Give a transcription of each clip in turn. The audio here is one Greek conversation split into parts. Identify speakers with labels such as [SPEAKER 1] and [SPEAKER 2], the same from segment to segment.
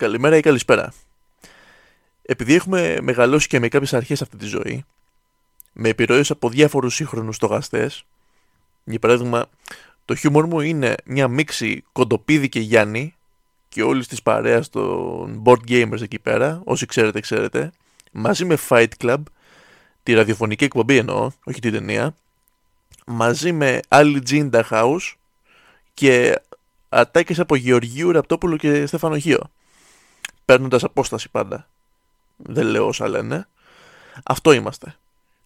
[SPEAKER 1] καλημέρα ή καλησπέρα. Επειδή έχουμε μεγαλώσει και με κάποιες αρχές αυτή τη ζωή, με επιρροές από διάφορους σύγχρονους στοχαστές, για παράδειγμα, το χιούμορ μου είναι μια μίξη κοντοπίδι και Γιάννη και όλης της παρέας των board gamers εκεί πέρα, όσοι ξέρετε ξέρετε, μαζί με Fight Club, τη ραδιοφωνική εκπομπή εννοώ, όχι την ταινία, μαζί με άλλη Ginda House και ατάκες από Γεωργίου Ραπτόπουλο και Στέφανο Χίο. Παίρνοντας απόσταση πάντα. Δεν λέω όσα λένε. Αυτό είμαστε.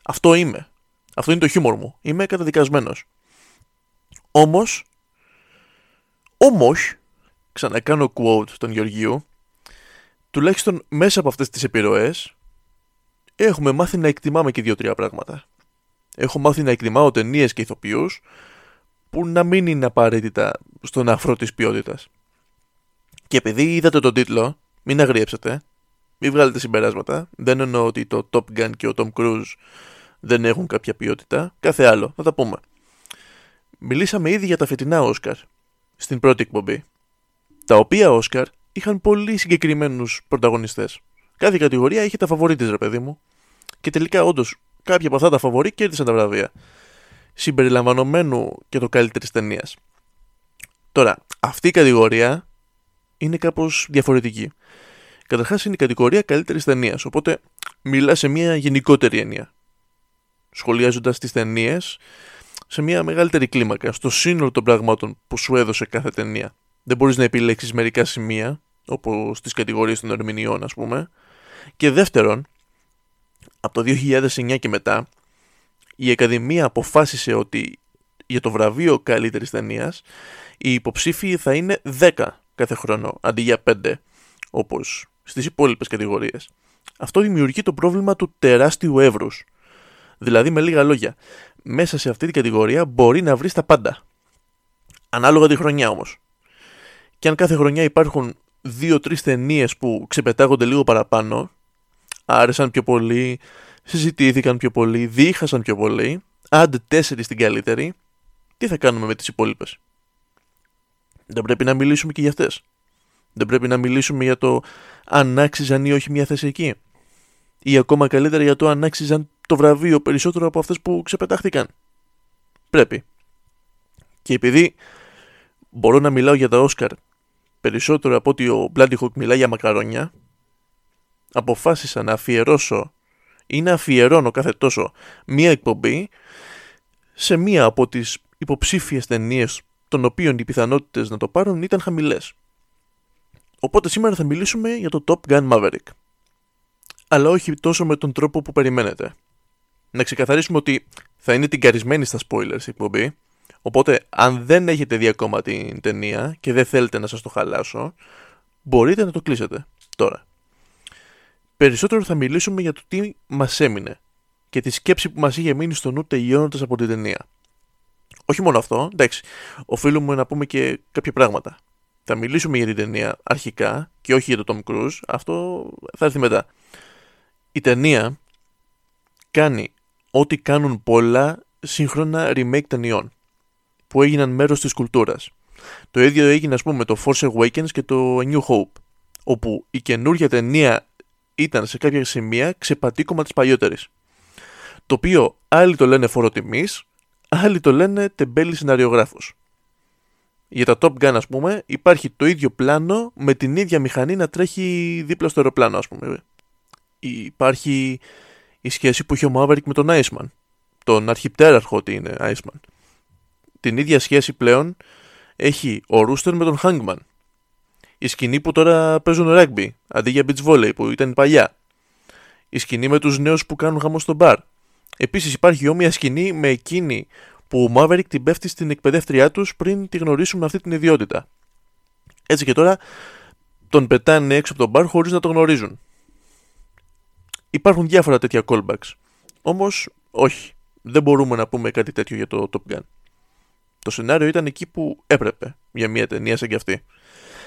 [SPEAKER 1] Αυτό είμαι. Αυτό είναι το χιούμορ μου. Είμαι καταδικασμένος. Όμως, όμως, ξανακάνω quote τον Γεωργίου, τουλάχιστον μέσα από αυτές τις επιρροές, έχουμε μάθει να εκτιμάμε και δύο-τρία πράγματα. Έχω μάθει να εκτιμάω ταινίες και ηθοποιούς που να μην είναι απαραίτητα στον αφρό της ποιότητας. Και επειδή είδατε τον τίτλο, μην αγριέψετε, μην βγάλετε συμπεράσματα. Δεν εννοώ ότι το Top Gun και ο Tom Cruise δεν έχουν κάποια ποιότητα. Κάθε άλλο, θα τα πούμε. Μιλήσαμε ήδη για τα φετινά Όσκαρ στην πρώτη εκπομπή. Τα οποία Όσκαρ είχαν πολύ συγκεκριμένους πρωταγωνιστές. Κάθε κατηγορία είχε τα φαβορή τη, ρε παιδί μου. Και τελικά, όντως, κάποια από αυτά τα φαβορή κέρδισαν τα βραβεία. Συμπεριλαμβανομένου και το καλύτερης ταινίας. Τώρα, αυτή η κατηγορία είναι κάπως διαφορετική. Καταρχάς είναι η κατηγορία καλύτερης ταινίας, οπότε μιλά σε μια γενικότερη έννοια. Σχολιάζοντας τις ταινίες σε μια μεγαλύτερη κλίμακα, στο σύνολο των πραγμάτων που σου έδωσε κάθε ταινία. Δεν μπορείς να επιλέξεις μερικά σημεία, όπως τις κατηγορίες των ερμηνεών, ας πούμε. Και δεύτερον, από το 2009 και μετά, η Ακαδημία αποφάσισε ότι για το βραβείο καλύτερης ταινίας οι υποψήφοι θα είναι 10 κάθε χρόνο αντί για 5, όπως στις υπόλοιπες κατηγορίες. Αυτό δημιουργεί το πρόβλημα του τεράστιου εύρους. Δηλαδή, με λίγα λόγια, μέσα σε αυτή την κατηγορία μπορεί να βρεις τα πάντα. Ανάλογα τη χρονιά όμως. Και αν κάθε χρονιά υπάρχουν δύο-τρεις ταινίες που ξεπετάγονται λίγο παραπάνω, άρεσαν πιο πολύ, συζητήθηκαν πιο πολύ, δίχασαν πιο πολύ, άντε τέσσερις την καλύτερη, τι θα κάνουμε με τις υπόλοιπες; Δεν πρέπει να μιλήσουμε και για αυτές. Δεν πρέπει να μιλήσουμε για το αν άξιζαν ή όχι μια θέση εκεί. Ή ακόμα καλύτερα για το αν άξιζαν το βραβείο περισσότερο από αυτές που ξεπετάχθηκαν. Πρέπει. Και επειδή μπορώ να μιλάω για τα Όσκαρ περισσότερο από ότι ο Bloody Hawk μιλάει για μακαρόνια, αποφάσισα να αφιερώσω ή να αφιερώνω κάθε τόσο μία εκπομπή σε μία από τις υποψήφιες ταινίες των οποίων οι πιθανότητες να το πάρουν ήταν χαμηλές. Οπότε σήμερα θα μιλήσουμε για το Top Gun Maverick. Αλλά όχι τόσο με τον τρόπο που περιμένετε να ξεκαθαρίσουμε ότι θα είναι την καρισμένη στα spoilers η εκπομπή. Οπότε, αν δεν έχετε δει ακόμα την ταινία και δεν θέλετε να σας το χαλάσω, μπορείτε να το κλείσετε τώρα. Περισσότερο θα μιλήσουμε για το τι μας έμεινε και τη σκέψη που μας είχε μείνει στο νου τελειώνοντας από την ταινία. Όχι μόνο αυτό, εντάξει, οφείλουμε να πούμε και κάποια πράγματα. Θα μιλήσουμε για την ταινία αρχικά και όχι για το Tom Cruise, αυτό θα έρθει μετά. Η ταινία κάνει ό,τι κάνουν πολλά σύγχρονα remake ταινιών που έγιναν μέρος της κουλτούρας. Το ίδιο έγινε ας πούμε με το Force Awakens και το A New Hope όπου η καινούργια ταινία ήταν σε κάποια σημεία ξεπατήκωμα της παλιότερης. Το οποίο άλλοι το λένε φοροτιμής, άλλοι το λένε τεμπέλη σεναριογράφος. Για τα Top Gun ας πούμε υπάρχει το ίδιο πλάνο με την ίδια μηχανή να τρέχει δίπλα στο αεροπλάνο ας πούμε. Υπάρχει η σχέση που έχει ο Maverick με τον Iceman. Τον αρχιπτέραρχο ότι είναι Iceman. Την ίδια σχέση πλέον έχει ο Rooster με τον Hangman. Η σκηνή που τώρα παίζουν rugby αντί για beach volley που ήταν παλιά. Η σκηνή με τους νέους που κάνουν χαμό στο μπαρ. Επίσης υπάρχει όμοια σκηνή με εκείνη που ο Maverick την πέφτει στην εκπαιδεύτριά τους πριν τη γνωρίσουμε αυτή την ιδιότητα. Έτσι και τώρα τον πετάνε έξω από τον μπαρ χωρίς να το γνωρίζουν. Υπάρχουν διάφορα τέτοια callbacks. Όμως, όχι. Δεν μπορούμε να πούμε κάτι τέτοιο για το Top Gun. Το σενάριο ήταν εκεί που έπρεπε για μια ταινία σαν κι αυτή.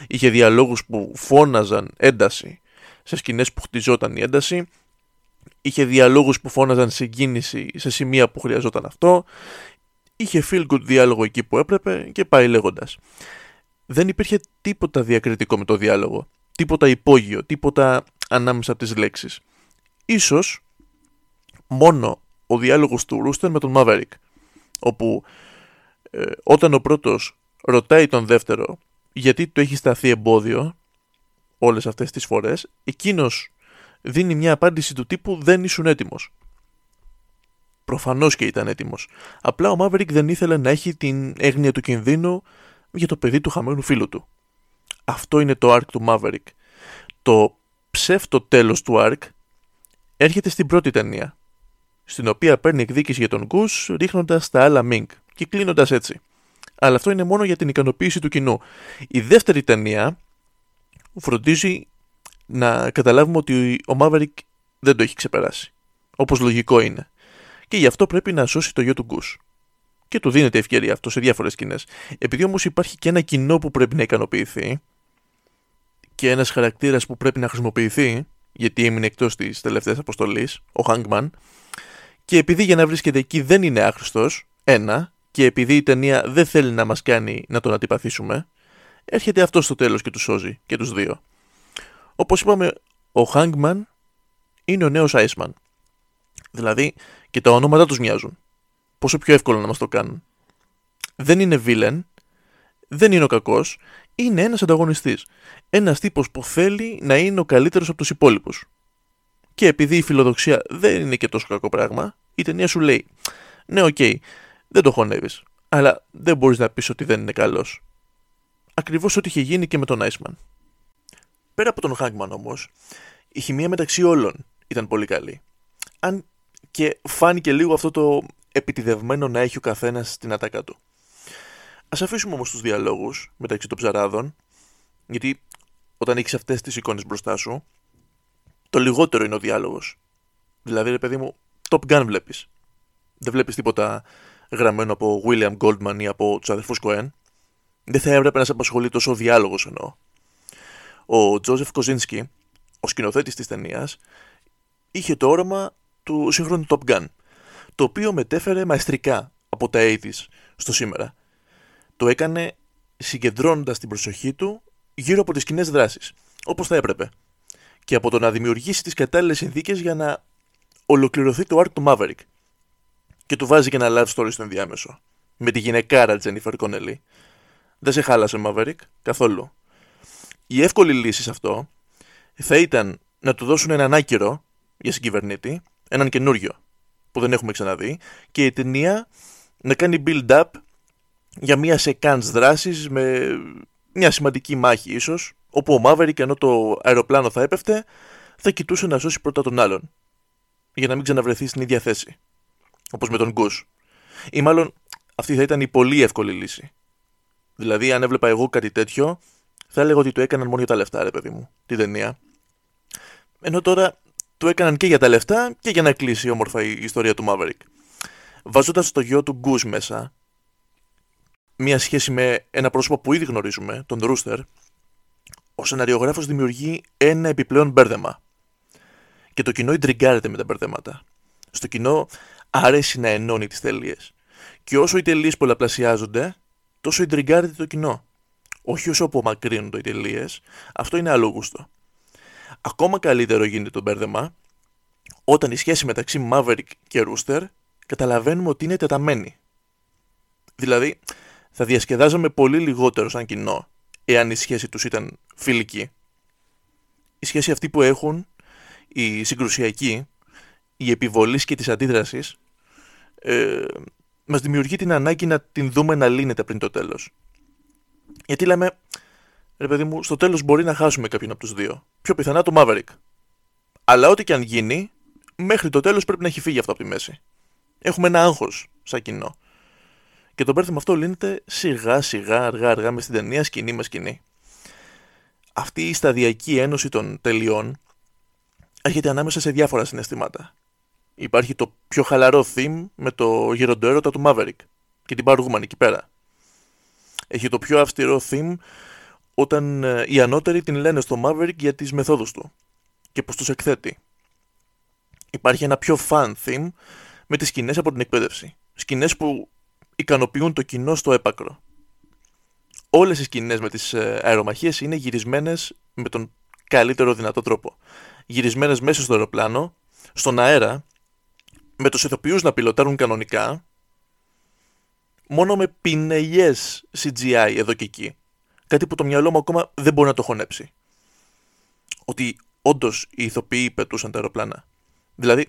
[SPEAKER 1] Είχε διαλόγους που φώναζαν ένταση σε σκηνές που χτιζόταν η ένταση. Είχε διαλόγους που φώναζαν συγκίνηση σε σημεία που χρειαζόταν αυτό. Είχε feel good διάλογο εκεί που έπρεπε και πάει λέγοντας. Δεν υπήρχε τίποτα διακριτικό με το διάλογο. τίποτα υπόγειο, τίποτα ανάμεσα από τις λέξεις. Ίσως μόνο ο διάλογος του Ρούστερ με τον Maverick, όπου ε, όταν ο πρώτος ρωτάει τον δεύτερο γιατί του έχει σταθεί εμπόδιο όλες αυτές τις φορές, εκείνος δίνει μια απάντηση του τύπου «δεν ήσουν έτοιμος». Προφανώς και ήταν έτοιμος. Απλά ο Maverick δεν ήθελε να έχει την έγνοια του κινδύνου για το παιδί του χαμένου φίλου του. Αυτό είναι το arc του Maverick. Το ψεύτο τέλος του arc έρχεται στην πρώτη ταινία, στην οποία παίρνει εκδίκηση για τον Goose ρίχνοντας τα άλλα Mink και κλείνοντας έτσι. Αλλά αυτό είναι μόνο για την ικανοποίηση του κοινού. Η δεύτερη ταινία φροντίζει να καταλάβουμε ότι ο Maverick δεν το έχει ξεπεράσει. Όπως λογικό είναι. Και γι' αυτό πρέπει να σώσει το γιο του Γκους. Και του δίνεται ευκαιρία αυτό σε διάφορες σκηνές. Επειδή όμως υπάρχει και ένα κοινό που πρέπει να ικανοποιηθεί και ένας χαρακτήρας που πρέπει να χρησιμοποιηθεί, γιατί έμεινε εκτός της τελευταίας αποστολής, ο Hangman, και επειδή για να βρίσκεται εκεί δεν είναι άχρηστος, ένα, και επειδή η ταινία δεν θέλει να μας κάνει να τον αντιπαθήσουμε, έρχεται αυτός στο τέλος και τους σώζει και τους δύο. Όπως είπαμε, ο Hangman είναι ο νέος Iceman. Δηλαδή και τα ονόματα τους μοιάζουν. Πόσο πιο εύκολο να μας το κάνουν. Δεν είναι villain, δεν είναι ο κακός, είναι ένας ανταγωνιστής. Ένας τύπος που θέλει να είναι ο καλύτερος από τους υπόλοιπους. Και επειδή η φιλοδοξία δεν είναι και τόσο κακό πράγμα, η ταινία σου λέει: Ναι, ok, okay, δεν το χωνεύεις, αλλά δεν μπορείς να πεις ότι δεν είναι καλός. Ακριβώς ό,τι είχε γίνει και με τον Iceman. Πέρα από τον Hangman όμως, η χημεία μεταξύ όλων ήταν πολύ καλή. Αν και φάνηκε λίγο αυτό το επιτιδευμένο να έχει ο καθένας στην ατάκα του. Α αφήσουμε όμως τους διαλόγους μεταξύ των ψαράδων, γιατί όταν έχεις αυτές τις εικόνες μπροστά σου, το λιγότερο είναι ο διάλογος. Δηλαδή, ρε παιδί μου, Top Gun βλέπεις. Δεν βλέπεις τίποτα γραμμένο από William Goldman ή από τους αδερφούς Cohen. Δεν θα έπρεπε να σε απασχολεί τόσο ο διάλογος εννοώ. Ο Τζόζεφ Κοζίνσκι, ο σκηνοθέτης της ταινίας, είχε το όραμα του σύγχρονου Top Gun, το οποίο μετέφερε μαεστρικά από τα 80's στο σήμερα. Το έκανε συγκεντρώνοντας την προσοχή του γύρω από τις κοινές δράσεις, όπως θα έπρεπε, και από το να δημιουργήσει τις κατάλληλες συνθήκες για να ολοκληρωθεί το arc του Maverick. Και του βάζει και ένα love story στο ενδιάμεσο. Με τη γυναικάρα Jennifer Connelly. Δεν σε χάλασε Maverick, καθόλου. Η εύκολη λύση σε αυτό θα ήταν να του δώσουν έναν άκυρο για συγκυβερνήτη, έναν καινούριο που δεν έχουμε ξαναδεί, και η ταινία να κάνει build-up για μια sequence δράσης με μια σημαντική μάχη ίσως, όπου ο Maverick ενώ το αεροπλάνο θα έπεφτε, θα κοιτούσε να σώσει πρώτα τον άλλον, για να μην ξαναβρεθεί στην ίδια θέση, όπως με τον Goose. Ή μάλλον αυτή θα ήταν η πολύ εύκολη λύση. Δηλαδή, αν έβλεπα εγώ κάτι τέτοιο, θα έλεγα ότι το έκαναν μόνο για τα λεφτά, ρε παιδί μου, τη ταινία. Ενώ τώρα το έκαναν και για τα λεφτά και για να κλείσει όμορφα η ιστορία του Maverick. Βάζοντας το γιο του Goose μέσα, μία σχέση με ένα πρόσωπο που ήδη γνωρίζουμε, τον Rooster, ο σεναριογράφος δημιουργεί ένα επιπλέον μπέρδεμα. Και το κοινό ιντριγκάρεται με τα μπερδέματα. Στο κοινό αρέσει να ενώνει τις τελείες. Και όσο οι τελείες πολλαπλασιάζονται, τόσο ιντριγκάρεται το κοινό όχι όσο απομακρύνονται οι τελείες, αυτό είναι άλλο γούστο. Ακόμα καλύτερο γίνεται το μπέρδεμα όταν η σχέση μεταξύ Maverick και Rooster καταλαβαίνουμε ότι είναι τεταμένη. Δηλαδή, θα διασκεδάζαμε πολύ λιγότερο σαν κοινό εάν η σχέση τους ήταν φιλική. Η σχέση αυτή που έχουν, η συγκρουσιακή, η επιβολής και της αντίδρασης, ε, μας δημιουργεί την ανάγκη να την δούμε να λύνεται πριν το τέλος. Γιατί λέμε, ρε παιδί μου, στο τέλος μπορεί να χάσουμε κάποιον από τους δύο. Πιο πιθανά το Maverick. Αλλά ό,τι και αν γίνει, μέχρι το τέλος πρέπει να έχει φύγει αυτό από τη μέση. Έχουμε ένα άγχος σαν κοινό. Και το πέρθεμα αυτό λύνεται σιγά σιγά, αργά αργά μες στην ταινία σκηνή μες σκηνή. Αυτή η σταδιακή ένωση των τελειών έρχεται ανάμεσα σε διάφορα συναισθήματα. Υπάρχει το πιο χαλαρό theme με το γεροντοέρωτα του Maverick και την παρούγμανη εκεί πέρα. Έχει το πιο αυστηρό theme όταν ε, οι ανώτεροι την λένε στο Maverick για τις μεθόδους του και πως τους εκθέτει. Υπάρχει ένα πιο fun theme με τις σκηνές από την εκπαίδευση. Σκηνές που ικανοποιούν το κοινό στο έπακρο. Όλες οι σκηνές με τις ε, αερομαχίες είναι γυρισμένες με τον καλύτερο δυνατό τρόπο. Γυρισμένες μέσα στο αεροπλάνο, στον αέρα, με τους ηθοποιούς να πιλωτάρουν κανονικά, μόνο με πινελιές CGI εδώ και εκεί. Κάτι που το μυαλό μου ακόμα δεν μπορεί να το χωνέψει. Ότι όντως οι ηθοποιοί πετούσαν τα αεροπλάνα. Δηλαδή,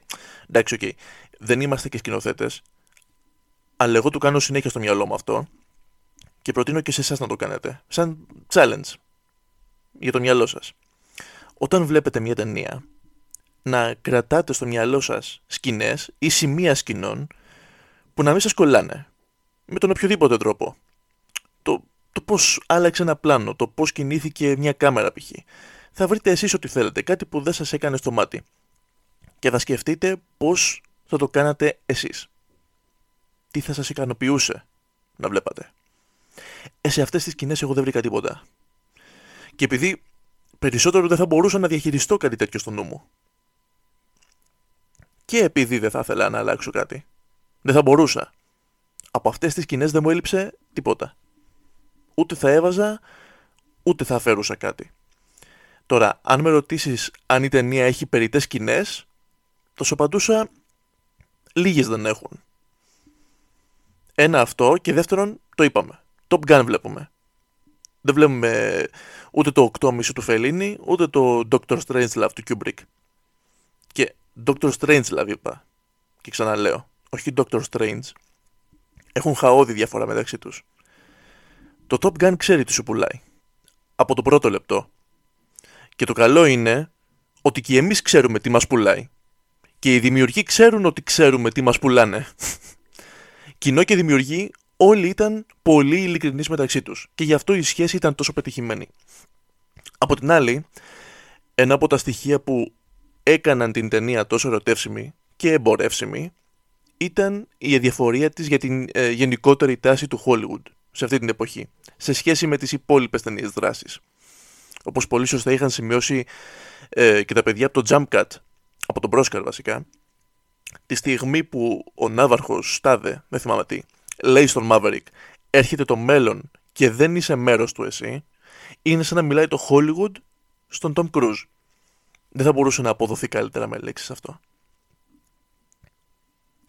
[SPEAKER 1] εντάξει, ok, okay, δεν είμαστε και σκηνοθέτες, αλλά εγώ το κάνω συνέχεια στο μυαλό μου αυτό και προτείνω και σε εσάς να το κάνετε. Σαν challenge για το μυαλό σας. Όταν βλέπετε μια ταινία, να κρατάτε στο μυαλό σας σκηνές ή σημεία σκηνών που να μην σας κολλάνε. Με τον οποιοδήποτε τρόπο. Το, το πώς άλλαξε ένα πλάνο, το πώς κινήθηκε μια κάμερα π.χ. Θα βρείτε εσείς ό,τι θέλετε, κάτι που δεν σας έκανε στο μάτι. Και θα σκεφτείτε πώς θα το κάνατε εσείς. Τι θα σας ικανοποιούσε να βλέπατε. Ε, σε αυτές τις σκηνές εγώ δεν βρήκα τίποτα. Και επειδή περισσότερο δεν θα μπορούσα να διαχειριστώ κάτι τέτοιο στο νου μου. Και επειδή δεν θα ήθελα να αλλάξω κάτι. Δεν θα μπορούσα. Από αυτές τις σκηνές δεν μου έλειψε τίποτα. Ούτε θα έβαζα, ούτε θα αφαιρούσα κάτι. Τώρα, αν με ρωτήσεις αν η ταινία έχει περιττές σκηνές, το σου απαντούσα λίγες δεν έχουν. Ένα αυτό και δεύτερον το είπαμε. Top Gun βλέπουμε. Δεν βλέπουμε ούτε το 8,5 του Φελίνη, ούτε το Doctor Strangelove του Kubrick. Και Doctor Strangelove είπα. Και ξαναλέω, όχι Doctor Strange. Έχουν χαόδη διαφορά μεταξύ τους. Το Top Gun ξέρει τι σου πουλάει. Από το πρώτο λεπτό. Και το καλό είναι ότι και εμείς ξέρουμε τι μας πουλάει. Και οι δημιουργοί ξέρουν ότι ξέρουμε τι μας πουλάνε. Κοινό και δημιουργοί όλοι ήταν πολύ ειλικρινείς μεταξύ τους και γι' αυτό η σχέση ήταν τόσο πετυχημένη. Από την άλλη, ένα από τα στοιχεία που έκαναν την ταινία τόσο ερωτεύσιμη και εμπορεύσιμη ήταν η αδιαφορία της για την ε, γενικότερη τάση του Hollywood σε αυτή την εποχή, σε σχέση με τις υπόλοιπες ταινίες δράσης. Όπως πολύ σωστά είχαν σημειώσει ε, και τα παιδιά από το Jump Cut, από τον Πρόσκαρ βασικά, τη στιγμή που ο Ναύαρχος Στάδε, δεν θυμάμαι τι, λέει στον Maverick, έρχεται το μέλλον και δεν είσαι μέρος του εσύ, είναι σαν να μιλάει το Hollywood στον Tom Cruise. Δεν θα μπορούσε να αποδοθεί καλύτερα με λέξεις αυτό.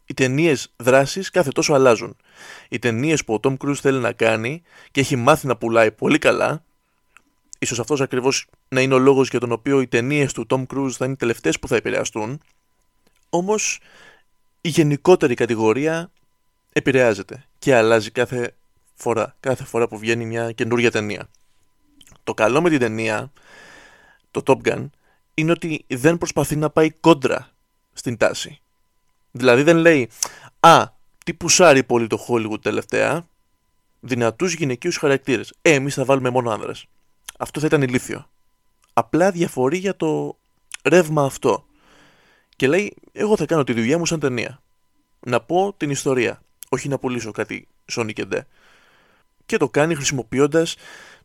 [SPEAKER 1] Οι ταινίες δράσης κάθε τόσο αλλάζουν. Οι ταινίες που ο Tom Cruise θέλει να κάνει και έχει μάθει να πουλάει πολύ καλά, ίσως αυτός ακριβώς να είναι ο λόγος για τον οποίο οι ταινίες του Tom Cruise θα είναι οι τελευταίες που θα επηρεαστούν, όμως η γενικότερη κατηγορία επηρεάζεται και αλλάζει κάθε φορά, κάθε φορά που βγαίνει μια καινούργια ταινία. Το καλό με την ταινία, το Top Gun, είναι ότι δεν προσπαθεί να πάει κόντρα στην τάση. Δηλαδή δεν λέει «Α, τι πουσάρει πολύ το Hollywood τελευταία, δυνατούς γυναικείους χαρακτήρες. Ε, εμείς θα βάλουμε μόνο άνδρες». Αυτό θα ήταν ηλίθιο. Απλά διαφορεί για το ρεύμα αυτό. Και λέει «Εγώ θα κάνω τη δουλειά μου σαν ταινία. Να πω την ιστορία όχι να πουλήσω κάτι Sony και D. Και το κάνει χρησιμοποιώντας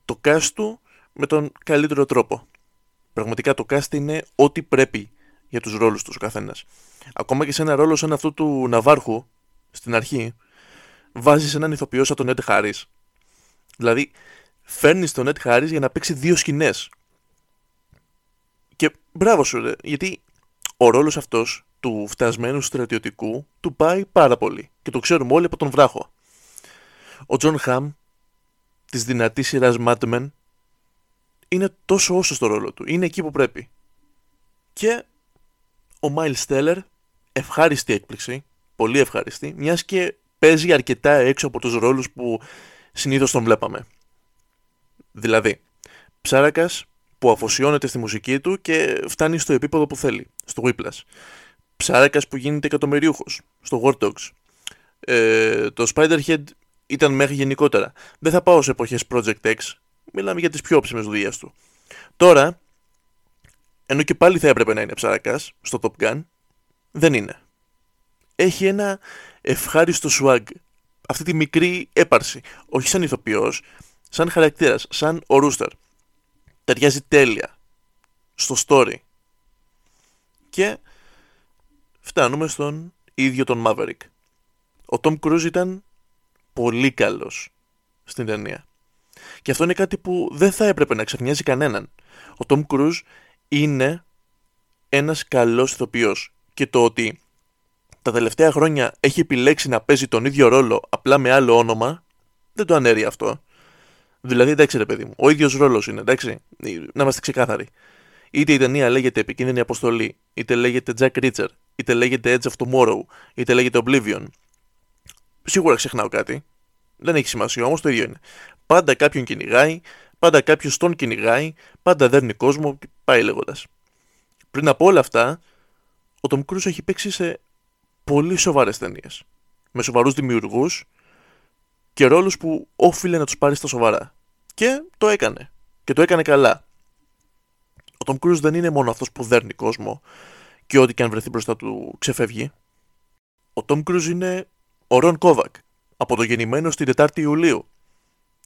[SPEAKER 1] το cast του με τον καλύτερο τρόπο. Πραγματικά το cast είναι ό,τι πρέπει για τους ρόλους τους ο καθένας. Ακόμα και σε ένα ρόλο σαν αυτού του Ναβάρχου, στην αρχή, βάζεις έναν ηθοποιό σαν τον Ed Harris. Δηλαδή, φέρνεις τον Ed Harris για να παίξει δύο σκηνές. Και μπράβο σου, ρε, γιατί ο ρόλος αυτός του φτασμένου στρατιωτικού του πάει πάρα πολύ και το ξέρουμε όλοι από τον Βράχο. Ο Τζον Χαμ της δυνατής σειράς Mad Men είναι τόσο όσο στο ρόλο του, είναι εκεί που πρέπει. Και ο Μάιλς Τέλερ, ευχάριστη έκπληξη, πολύ ευχάριστη, μιας και παίζει αρκετά έξω από τους ρόλους που συνήθως τον βλέπαμε. Δηλαδή, ψάρακας που αφοσιώνεται στη μουσική του και φτάνει στο επίπεδο που θέλει, στο Whiplash. Ψάρακας που γίνεται εκατομμυρίουχος στο War Dogs. Ε, το Spiderhead ήταν μέχρι γενικότερα. Δεν θα πάω σε εποχές Project X. Μιλάμε για τις πιο όψιμες δουλειές του. Τώρα, ενώ και πάλι θα έπρεπε να είναι ψάρακας στο Top Gun, δεν είναι. Έχει ένα ευχάριστο swag. Αυτή τη μικρή έπαρση. Όχι σαν ηθοποιός, σαν χαρακτήρας, σαν ο Ρούστερ. Ταιριάζει τέλεια στο story. Και φτάνουμε στον ίδιο τον Maverick. Ο Tom Cruise ήταν πολύ καλός στην ταινία. Και αυτό είναι κάτι που δεν θα έπρεπε να ξαφνιάζει κανέναν. Ο Τόμ Κρούζ είναι ένας καλός ηθοποιός και το ότι τα τελευταία χρόνια έχει επιλέξει να παίζει τον ίδιο ρόλο απλά με άλλο όνομα δεν το ανέρει αυτό. Δηλαδή, εντάξει, ρε παιδί μου, ο ίδιος ρόλος είναι, εντάξει. Να είμαστε ξεκάθαροι. Είτε η ταινία λέγεται Επικίνδυνη Αποστολή, είτε λέγεται Jack Reacher, είτε λέγεται Edge of Tomorrow, είτε λέγεται Oblivion. Σίγουρα ξεχνάω κάτι. Δεν έχει σημασία όμως, το ίδιο είναι. Πάντα κάποιον κυνηγάει, πάντα κάποιος τον κυνηγάει, πάντα δέρνει κόσμο και πάει λέγοντας. Πριν από όλα αυτά, ο Tom Cruise έχει παίξει σε πολύ σοβαρές ταινίες. Με σοβαρούς δημιουργούς και ρόλους που όφιλε να τους πάρει στα σοβαρά. Και το έκανε. Και το έκανε καλά. Ο Tom Cruise δεν είναι μόνο αυτός που δέρνει κόσμο και ό,τι και αν βρεθεί μπροστά του ξεφεύγει. Ο Tom Cruise είναι ο Ρον Κόβακ, από το γεννημένο στην 4η Ιουλίου,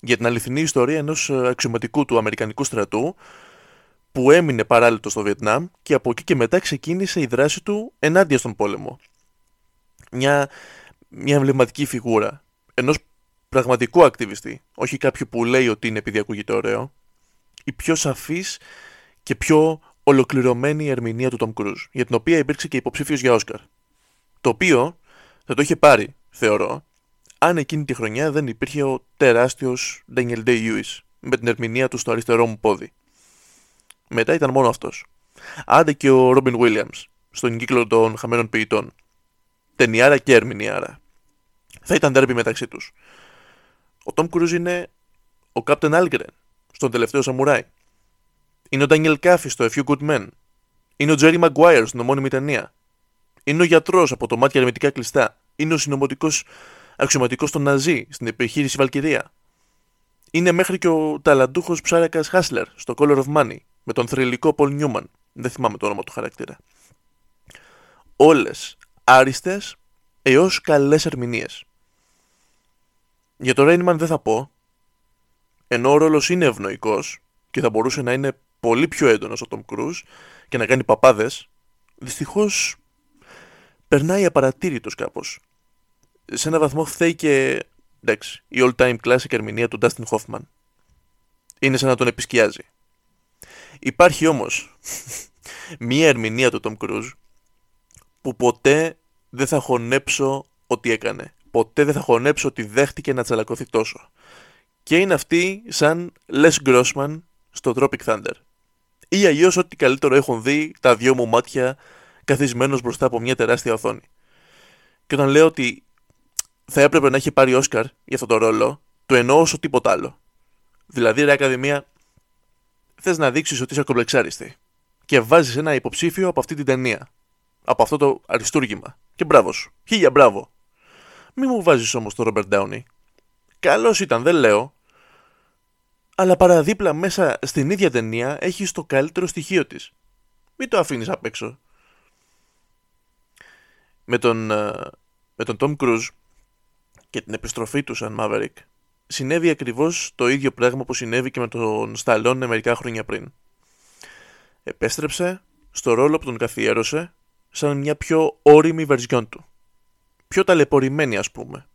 [SPEAKER 1] για την αληθινή ιστορία ενός αξιωματικού του Αμερικανικού στρατού που έμεινε παράλληλο στο Βιετνάμ και από εκεί και μετά ξεκίνησε η δράση του ενάντια στον πόλεμο. Μια, μια εμβληματική φιγούρα ενός πραγματικού ακτιβιστή, όχι κάποιου που λέει ότι είναι επειδή ακούγεται ωραίο, η πιο σαφής και πιο ολοκληρωμένη ερμηνεία του Tom Cruise, για την οποία υπήρξε και υποψήφιος για Όσκαρ. Το οποίο θα το είχε πάρει, θεωρώ, αν εκείνη τη χρονιά δεν υπήρχε ο τεράστιος Daniel Day-Lewis με την ερμηνεία του στο αριστερό μου πόδι. Μετά ήταν μόνο αυτός. Άντε και ο Robin Williams στον κύκλο των χαμένων ποιητών. Ταινιάρα και ερμηνεία. Θα ήταν τέρπι μεταξύ τους. Ο Tom Cruise είναι ο Captain Algren στον τελευταίο Σαμουράι. Είναι ο Daniel Caffey στο A Few Good Men. Είναι ο Jerry Maguire στην ομώνυμη ταινία. Είναι ο γιατρός από το μάτια ερμητικά κλειστά. Είναι ο συνωμοτικός αξιωματικός των Ναζί στην επιχείρηση Βαλκυρία. Είναι μέχρι και ο ταλαντούχος ψάρακας Χάσλερ στο Color of Money με τον θρηλυκό Paul Newman. Δεν θυμάμαι το όνομα του χαρακτήρα. Όλες άριστες έως καλές ερμηνείες. Για το Rainman δεν θα πω, ενώ ο ρόλος είναι ευνοϊκός και θα μπορούσε να είναι πολύ πιο έντονος ο Tom Cruise και να κάνει παπάδες, δυστυχώς περνάει απαρατήρητος κάπως. Σε ένα βαθμό φταίει και, εντάξει, η all-time classic ερμηνεία του Dustin Hoffman. Είναι σαν να τον επισκιάζει. Υπάρχει όμως μία ερμηνεία του Tom Cruise που ποτέ δεν θα χωνέψω ότι έκανε ποτέ δεν θα χωνέψω ότι δέχτηκε να τσαλακωθεί τόσο. Και είναι αυτή σαν Les Grossman στο Tropic Thunder. Ή αλλιώς ό,τι καλύτερο έχουν δει τα δυο μου μάτια καθισμένος μπροστά από μια τεράστια οθόνη. Και όταν λέω ότι θα έπρεπε να έχει πάρει Όσκαρ για αυτό το ρόλο, το εννοώ όσο τίποτα άλλο. Δηλαδή, ρε Ακαδημία, θες να δείξεις ότι είσαι κομπλεξάριστη. Και βάζεις ένα υποψήφιο από αυτή την ταινία. Από αυτό το αριστούργημα. Και μπράβο σου. Χίλια μπράβο. Μη μου βάζεις όμως το Robert Downey. Καλός ήταν, δεν λέω. Αλλά παραδίπλα μέσα στην ίδια ταινία έχει το καλύτερο στοιχείο της. Μην το αφήνεις απ' έξω. Με τον, ε, με τον Tom Cruise και την επιστροφή του σαν Maverick συνέβη ακριβώς το ίδιο πράγμα που συνέβη και με τον Stallone μερικά χρόνια πριν. Επέστρεψε στο ρόλο που τον καθιέρωσε σαν μια πιο όρημη βερζιόν του πιο ταλαιπωρημένη ας πούμε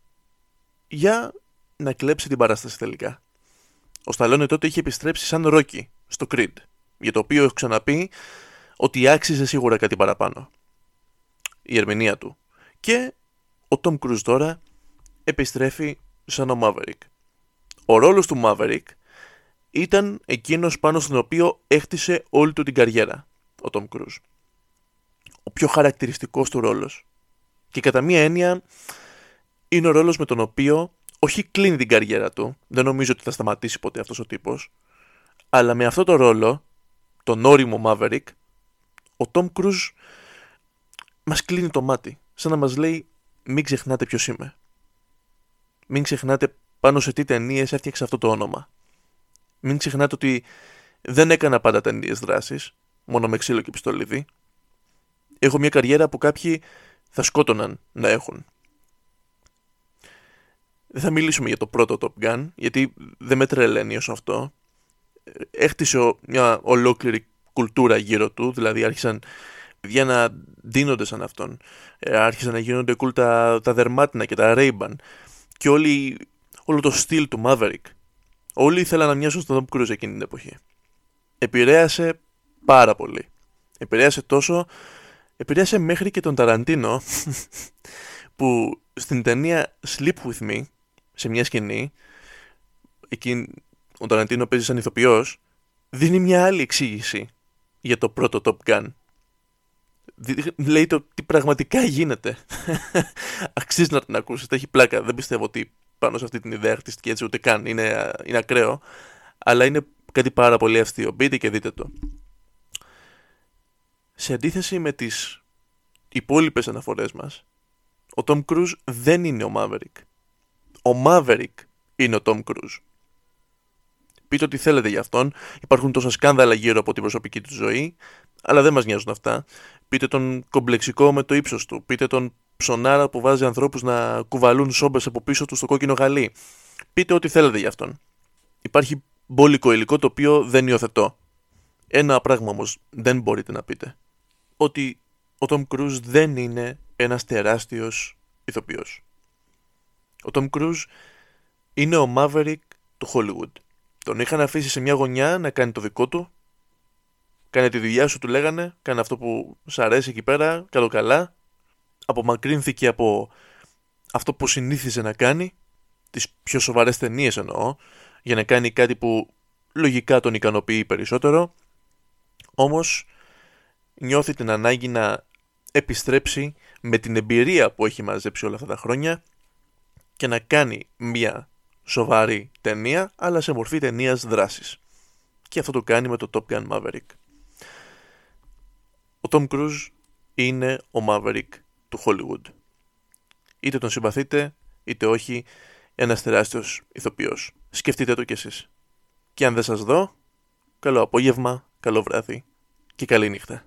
[SPEAKER 1] για να κλέψει την παράσταση τελικά. Ο Σταλόνι τότε είχε επιστρέψει σαν Ρόκι στο Creed για το οποίο έχω ξαναπεί ότι άξιζε σίγουρα κάτι παραπάνω. Η ερμηνεία του. Και ο Τόμ Κρούζ τώρα επιστρέφει σαν ο Maverick. Ο ρόλος του Maverick ήταν εκείνος πάνω στον οποίο έχτισε όλη του την καριέρα ο Τόμ Κρούζ. Ο πιο χαρακτηριστικός του ρόλος. Και κατά μία έννοια είναι ο ρόλος με τον οποίο όχι κλείνει την καριέρα του, δεν νομίζω ότι θα σταματήσει ποτέ αυτός ο τύπος, αλλά με αυτό το ρόλο, τον όριμο Maverick, ο Tom Cruise μας κλείνει το μάτι, σαν να μας λέει μην ξεχνάτε ποιος είμαι. Μην ξεχνάτε πάνω σε τι ταινίες έφτιαξε αυτό το όνομα. Μην ξεχνάτε ότι δεν έκανα πάντα ταινίες δράσης, μόνο με ξύλο και πιστολίδι. Έχω μια καριέρα που κάποιοι θα σκότωναν να έχουν. Δεν θα μιλήσουμε για το πρώτο Top Gun, γιατί δεν με τρελαίνει όσο αυτό. Έχτισε μια ολόκληρη κουλτούρα γύρω του, δηλαδή άρχισαν παιδιά να δίνονται σαν αυτόν. Ε, άρχισαν να γίνονται cool τα, τα δερμάτινα και τα Ray-Ban. Και όλη, όλο το στυλ του Maverick. Όλοι ήθελαν να μοιάσουν στον Tom Cruise εκείνη την εποχή. Επηρέασε πάρα πολύ. Επηρέασε τόσο, επηρέασε μέχρι και τον Ταραντίνο που στην ταινία Sleep With Me, σε μια σκηνή, εκεί ο Ταραντίνο παίζει σαν ηθοποιός, δίνει μια άλλη εξήγηση για το πρώτο Top Gun. Λέει το τι πραγματικά γίνεται. Αξίζει να την ακούσετε, έχει πλάκα. Δεν πιστεύω ότι πάνω σε αυτή την ιδέα αρτιστική έτσι ούτε καν. Είναι, είναι ακραίο. Αλλά είναι κάτι πάρα πολύ αστείο. Μπείτε και δείτε το. Σε αντίθεση με τις υπόλοιπες αναφορές μας, ο Tom Cruise δεν είναι ο Maverick. Ο Maverick είναι ο Tom Cruise. Πείτε ό,τι θέλετε για αυτόν. Υπάρχουν τόσα σκάνδαλα γύρω από την προσωπική του ζωή, αλλά δεν μας νοιάζουν αυτά. Πείτε τον κομπλεξικό με το ύψος του. Πείτε τον ψωνάρα που βάζει ανθρώπους να κουβαλούν σόμπες από πίσω τους στο κόκκινο γαλί. Πείτε ό,τι θέλετε για αυτόν. Υπάρχει μπόλικο υλικό το οποίο δεν υιοθετώ. Ένα πράγμα όμως δεν μπορείτε να πείτε. Ότι ο Τόμ Κρούζ δεν είναι ένας τεράστιος ηθοποιός. Ο Τόμ Κρούζ είναι ο Maverick του Hollywood. Τον είχαν αφήσει σε μια γωνιά να κάνει το δικό του. Κάνε τη δουλειά σου, του λέγανε. Κάνε αυτό που σ' αρέσει εκεί πέρα. Καλό καλά. Απομακρύνθηκε από αυτό που συνήθιζε να κάνει. Τις πιο σοβαρές ταινίες εννοώ. Για να κάνει κάτι που λογικά τον ικανοποιεί περισσότερο. Όμως νιώθει την ανάγκη να επιστρέψει με την εμπειρία που έχει μαζέψει όλα αυτά τα χρόνια και να κάνει μια σοβαρή ταινία, αλλά σε μορφή ταινίας δράσης. Και αυτό το κάνει με το Top Gun Maverick. Ο Tom Cruise είναι ο Maverick του Hollywood. Είτε τον συμπαθείτε, είτε όχι, ένας τεράστιος ηθοποιός. Σκεφτείτε το κι εσείς. Και αν δεν σας δω, καλό απόγευμα, καλό βράδυ και καλή νύχτα.